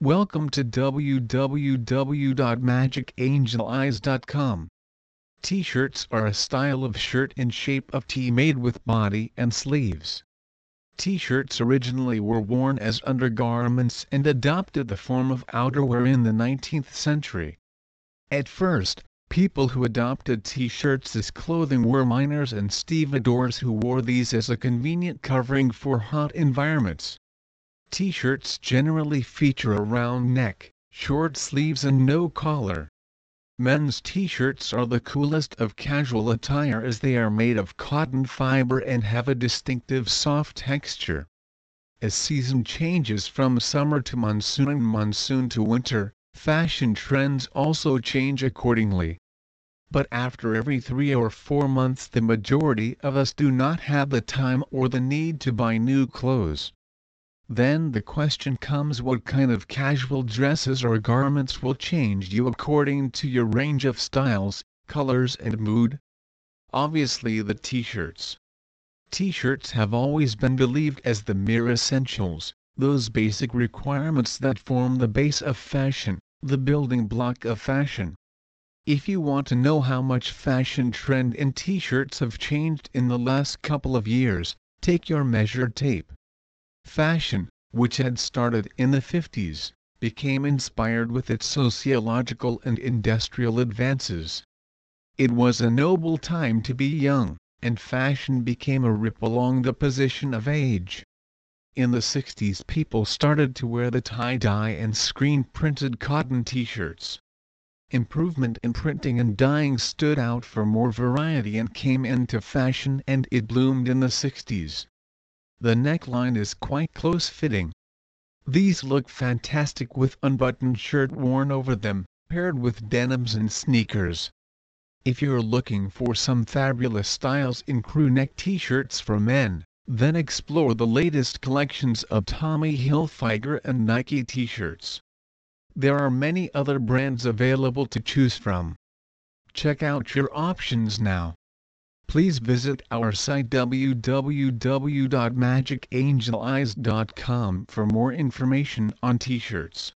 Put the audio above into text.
Welcome to www.magicangeleyes.com. T-shirts are a style of shirt in shape of T made with body and sleeves. T-shirts originally were worn as undergarments and adopted the form of outerwear in the 19th century. At first, people who adopted T-shirts as clothing were miners and stevedores who wore these as a convenient covering for hot environments. T-shirts generally feature a round neck, short sleeves and no collar. Men's t-shirts are the coolest of casual attire as they are made of cotton fiber and have a distinctive soft texture. As season changes from summer to monsoon and monsoon to winter, fashion trends also change accordingly. But after every three or four months the majority of us do not have the time or the need to buy new clothes. Then the question comes what kind of casual dresses or garments will change you according to your range of styles, colors and mood? Obviously the t-shirts. T-shirts have always been believed as the mere essentials, those basic requirements that form the base of fashion, the building block of fashion. If you want to know how much fashion trend in t-shirts have changed in the last couple of years, take your measured tape. Fashion, which had started in the 50s, became inspired with its sociological and industrial advances. It was a noble time to be young, and fashion became a rip along the position of age. In the 60s people started to wear the tie-dye and screen-printed cotton t-shirts. Improvement in printing and dyeing stood out for more variety and came into fashion and it bloomed in the 60s. The neckline is quite close-fitting. These look fantastic with unbuttoned shirt worn over them, paired with denims and sneakers. If you're looking for some fabulous styles in crew neck t-shirts for men, then explore the latest collections of Tommy Hilfiger and Nike t-shirts. There are many other brands available to choose from. Check out your options now please visit our site www.magicangeleyes.com for more information on t-shirts.